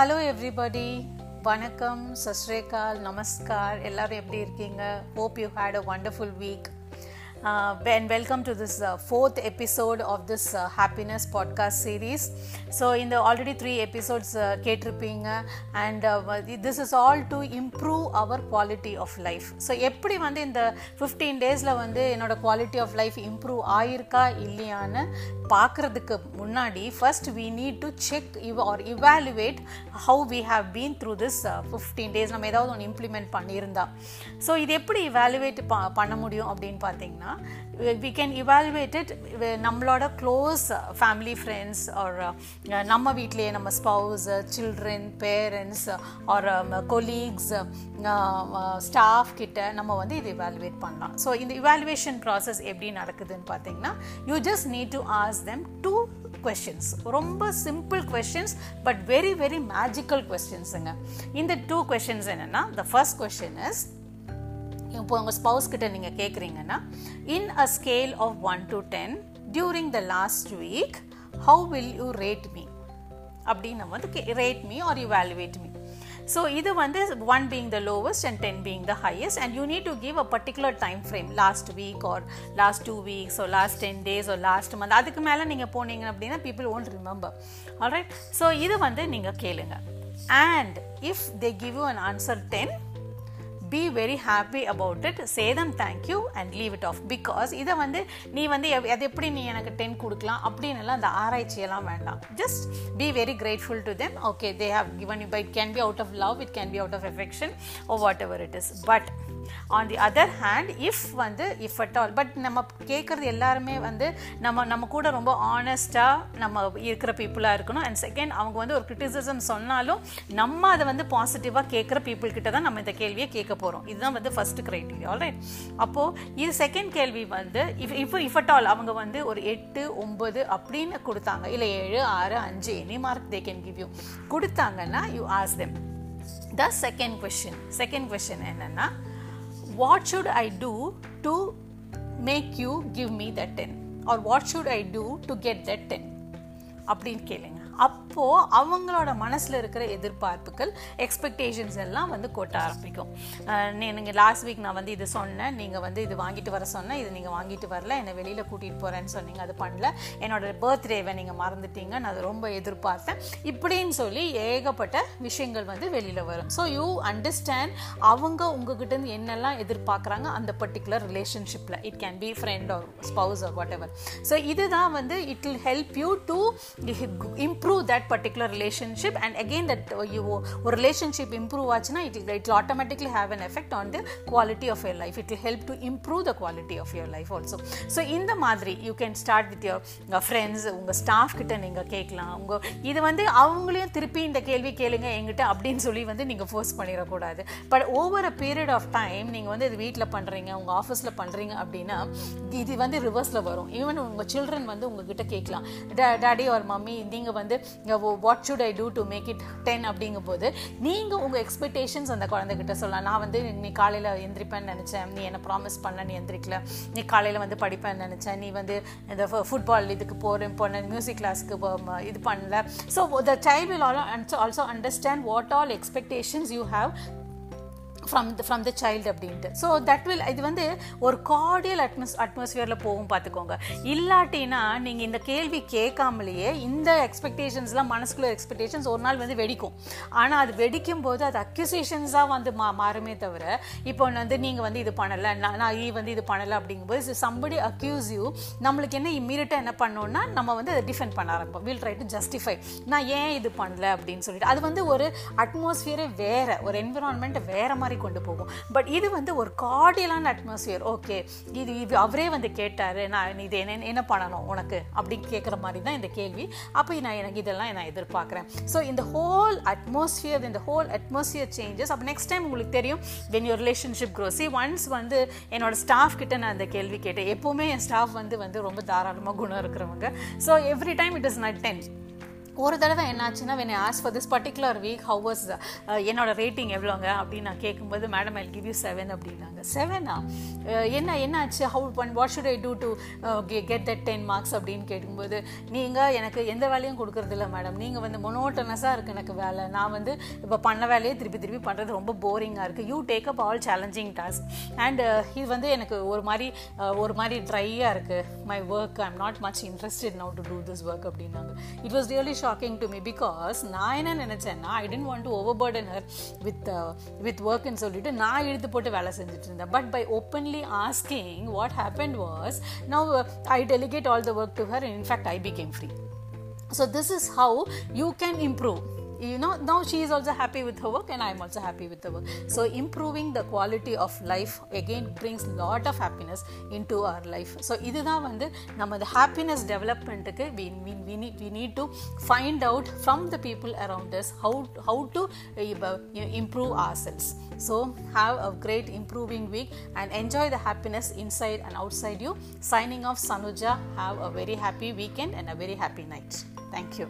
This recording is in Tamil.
ஹலோ எவ்ரிபடி வணக்கம். சஸ்ரேகால் நமஸ்கார். எல்லாரும் எப்படி இருக்கீங்க? Hope you had a wonderful week Uh, and welcome to this uh, fourth episode of this uh, happiness podcast series. So in the already three episodes uh, கேட்டிருப்பீங்க. And uh, this is all to improve our quality of life. So எப்படி வந்து இந்த ஃபிஃப்டீன் டேஸில் வந்து என்னோட குவாலிட்டி ஆஃப் லைஃப் இம்ப்ரூவ் ஆயிருக்கா இல்லையான்னு பார்க்குறதுக்கு முன்னாடி first we need to check if or evaluate how we have been through this fifteen days நம்ம ஏதாவது ஒன்று இம்ப்ளிமெண்ட் பண்ணியிருந்தா. ஸோ இது எப்படி இவாலுவேட் பண்ண முடியும் அப்படின்னு பார்த்தீங்கன்னா வி கேன் இவாலுவேட் இட் நம்மளோட க்ளோஸ் ஃபேமிலி ஃப்ரெண்ட்ஸ் ஆர் நம்ம வீட்லேயே நம்ம spouse children parents or colleagues staff கிட்ட நம்ம வந்து இது இவால்வேட் பண்ணலாம். ஸோ இந்த இவால்வேஷன் ப்ராசஸ் எப்படி நடக்குதுன்னு பார்த்தீங்கன்னா you just need to ask them two questions ரொம்ப simple questions but very very magical கொஸ்டின்ஸுங்க இந்த டூ கொஷின்ஸ் என்னென்னா த ஃபர்ஸ்ட் கொஷின் இஸ் இப்போ உங்கள் ஸ்பவுஸ் கிட்ட நீங்கள் கேட்குறீங்கன்னா in a scale of one to ten during the last week how will you rate me அப்படின்னு நம்ம வந்து rate me or evaluate me so இது வந்து one being the lowest and ten being the highest and you need to give a particular time frame last week or last two weeks or last ten days or last month அதுக்கு மேலே நீங்கள் போனீங்க அப்படின்னா people won't remember alright so இது வந்து நீங்கள் கேளுங்க. And if they give you an answer then be very happy about it say them thank you and leave it off because இதை வந்து நீ வந்து அது எப்படி நீ எனக்கு டென் கொடுக்கலாம் அப்படின்னு எல்லாம் அந்த ஆராய்ச்சியெல்லாம் வேண்டாம். Just be very grateful to them okay they have given you by it can be out of love it can be out of affection or whatever it is but on the other hand if வந்து இஃப் அட் ஆல் பட் நம்ம கேட்குறது எல்லாருமே வந்து நம்ம நம்ம கூட ரொம்ப ஆனஸ்டாக நம்ம இருக்கிற பீப்புளாக இருக்கணும். அண்ட் செகண்ட் அவங்க வந்து ஒரு கிரிட்டிசிசம் சொன்னாலும் நம்ம அதை வந்து பாசிட்டிவாக கேட்குற பீப்புள் கிட்ட தான் நம்ம இந்த கேள்வியை கேட்க போகிறோம் இதுதான் வந்து ஃபர்ஸ்ட் க்ரைட்டீரியா ஆல்ரைட் அப்போது இது செகண்ட் கேள்வி வந்து if if if at all அவங்க வந்து ஒரு எட்டு ஒம்பது அப்படின்னு கொடுத்தாங்க. இல்லை ஏழு ஆறு அஞ்சு any mark they can give you கொடுத்தாங்கன்னா you ask them the second question second question என்னென்னா what should I do to make you give me that 10 or what should I do to get that 10 அப்படின்னு கேளுங்க அப்போது அவங்களோட மனசில் இருக்கிற எதிர்பார்ப்புகள் எக்ஸ்பெக்டேஷன்ஸ் எல்லாம் வந்து கொட்ட ஆரம்பிக்கும். நீங்கள் லாஸ்ட் வீக் நான் வந்து இது சொன்னேன் நீங்கள் வந்து இது வாங்கிட்டு வர சொன்னேன் இது நீங்கள் வாங்கிட்டு வரல என்னை வெளியில் கூட்டிகிட்டு போகிறேன்னு சொன்னீங்க அது பண்ணல. என்னோட பர்த்டேவை நீங்கள் மறந்துட்டீங்க நான் அதை ரொம்ப எதிர்பார்த்தேன். இப்படின்னு சொல்லி ஏகப்பட்ட விஷயங்கள் வந்து வெளியில் வரும். ஸோ யூ அண்டர்ஸ்டாண்ட் அவங்க உங்ககிட்ட என்னெல்லாம் எதிர்பார்க்குறாங்க அந்த பர்டிகுலர் ரிலேஷன்ஷிப்பில் it can be friend or spouse or whatever so இதுதான் வந்து it will help you to improve that particular relationship and again that ஒரு ரிலேஷன்ஷிப் இம்ப்ரூவ் ஆச்சுன்னா it it will have have an effect on the quality of your life. It will help to improve the quality of your life also. இந்த மாதிரி you can start with your friends உங்கள் ஸ்டாஃப் கிட்ட நீங்கள் கேட்கலாம். உங்கள் இது வந்து அவங்களையும் திருப்பி இந்த கேள்வி கேளுங்க எங்கிட்ட அப்படின்னு சொல்லி வந்து நீங்கள் ஃபோர்ஸ் பண்ணிடக்கூடாது. But over a period of time நீங்கள் வந்து இது வீட்டில் பண்ணுறீங்க உங்கள் ஆஃபீஸில் பண்ணுறீங்க அப்படின்னா இது வந்து ரிவர்ஸில் வரும். ஈவன் உங்கள் சில்ட்ரன் வந்து உங்ககிட்ட கேட்கலாம். டேடி ஒரு மம்மி நீங்கள் வந்து what should I do to make it ten அப்படிங்கும்போது நீங்கள் உங்கள் எக்ஸ்பெக்டேஷன்ஸ் அந்த குழந்தைகிட்ட சொல்லலாம். நான் வந்து நீ காலையில் எந்திரிப்பேன்னு நினச்சேன். நீ என்ன ப்ராமிஸ் பண்ண நீ எந்திரிக்கல. நீ காலையில் வந்து படிப்பேன்னு நினச்சேன். நீ வந்து இந்த ஃபுட்பால் இதுக்கு போகிறேன் போன மியூசிக் கிளாஸ்க்கு இது பண்ணல. So the child will also understand what all expectations you have from the from the child அப்படின்ட்டு. ஸோ தட் வில் இது வந்து ஒரு கார்டியல் அட்மஸ் அட்மாஸ்ஃபியரில் போகும் பார்த்துக்கோங்க இல்லாட்டினா நீங்கள் இந்த கேள்வி கேட்காமலேயே இந்த எக்ஸ்பெக்டேஷன்ஸ்லாம் மனசுக்குள்ள எக்ஸ்பெக்டேஷன்ஸ் ஒரு நாள் வந்து வெடிக்கும். ஆனால் அது வெடிக்கும் போது அது அக்யூசேஷன்ஸாக வந்து மா மாறுமே தவிர இப்போ வந்து நீங்கள் வந்து இது பண்ணலை நான் நான் ஈ வந்து இது பண்ணலை அப்படிங்கும்போது சம்படி அக்யூஸ் யூ நம்மளுக்கு என்ன இம்மீடியட்டாக என்ன பண்ணோன்னா நம்ம வந்து அதை டிஃபெண்ட் பண்ண ஆரம்பிப்போம். வில் ட்ரை டு ஜஸ்டிஃபை நான் ஏன் இது பண்ணல அப்படின்னு சொல்லிட்டு. அது வந்து ஒரு அட்மாஸ்ஃபியரே வேறு ஒரு என்விரான்மெண்ட் வேறு மாதிரி கொண்டு போகும் பட் இது வந்து ஒரு கார்டியலான அட்மாஸ்பியர் ஓகே இது இது அவரே வந்து கேட்டார் நான் இது என்ன என்ன பண்ணணும் உனக்கு? அப்படி கேட்குற மாதிரி தான் இந்த கேள்வி. அப்போ நான் எனக்கு இதெல்லாம் நான் எதிர்பார்க்குறேன். ஸோ இந்த ஹோல் அட்மாஸ்பியர் இந்த ஹோல் அட்மாஸ்பியர் சேஞ்சஸ் அப்போ நெக்ஸ்ட் டைம் உங்களுக்கு தெரியும் when your relationship grows once வந்து என்னோட ஸ்டாஃப் கிட்ட நான் அந்த கேள்வி கேட்டேன். எப்போவுமே என் ஸ்டாஃப் வந்து வந்து ரொம்ப தாராளமாக குணம் இருக்கிறவங்க. So every time it is not ten ஒரு தடவை என்னாச்சுன்னா when as far this particular week how was என்னோட ரேட்டிங் எவ்வளோங்க? அப்படின்னு நான் கேட்கும்போது madam I give you seven அப்படின்னாங்க. செவனா என்ன என்னாச்சு? ஹவு பண் what should I do to get that ten marks அப்படின்னு கேட்கும்போது நீங்கள் எனக்கு எந்த வேலையும் கொடுக்கறது இல்லை மேடம் நீங்கள் வந்து மொனோட்டனஸாக இருக்குது எனக்கு வேலை. நான் வந்து இப்போ பண்ண வேலையே திருப்பி திருப்பி பண்ணுறது ரொம்ப போரிங்காக இருக்குது you take up all challenging task and இது வந்து எனக்கு ஒரு மாதிரி ஒரு மாதிரி ட்ரையாக இருக்குது my work I am not much interested now to do this work அப்படின்னாங்க. It was really shocking to me because நான் என்ன நினச்சேன்னா I didn't want to over burden her with with ஒர்க்னு சொல்லிட்டு நான் இழுத்து போட்டு வேலை செஞ்சுட்டு இருந்தேன். But by openly asking what happen was now I delegate all the work to her in fact I became free so this is how you can improve. you know now she is also happy with her work and i am also happy with the work so improving the quality of life again brings lot of happiness into our life so இதுதான் வந்து நம்ம the happiness developmentக்கு we, we, we, need, we need to find out from the people around us how, how to uh, improve ourselves so have a great improving week and enjoy the happiness inside and outside you signing off sanuja have a very happy weekend and a very happy night thank you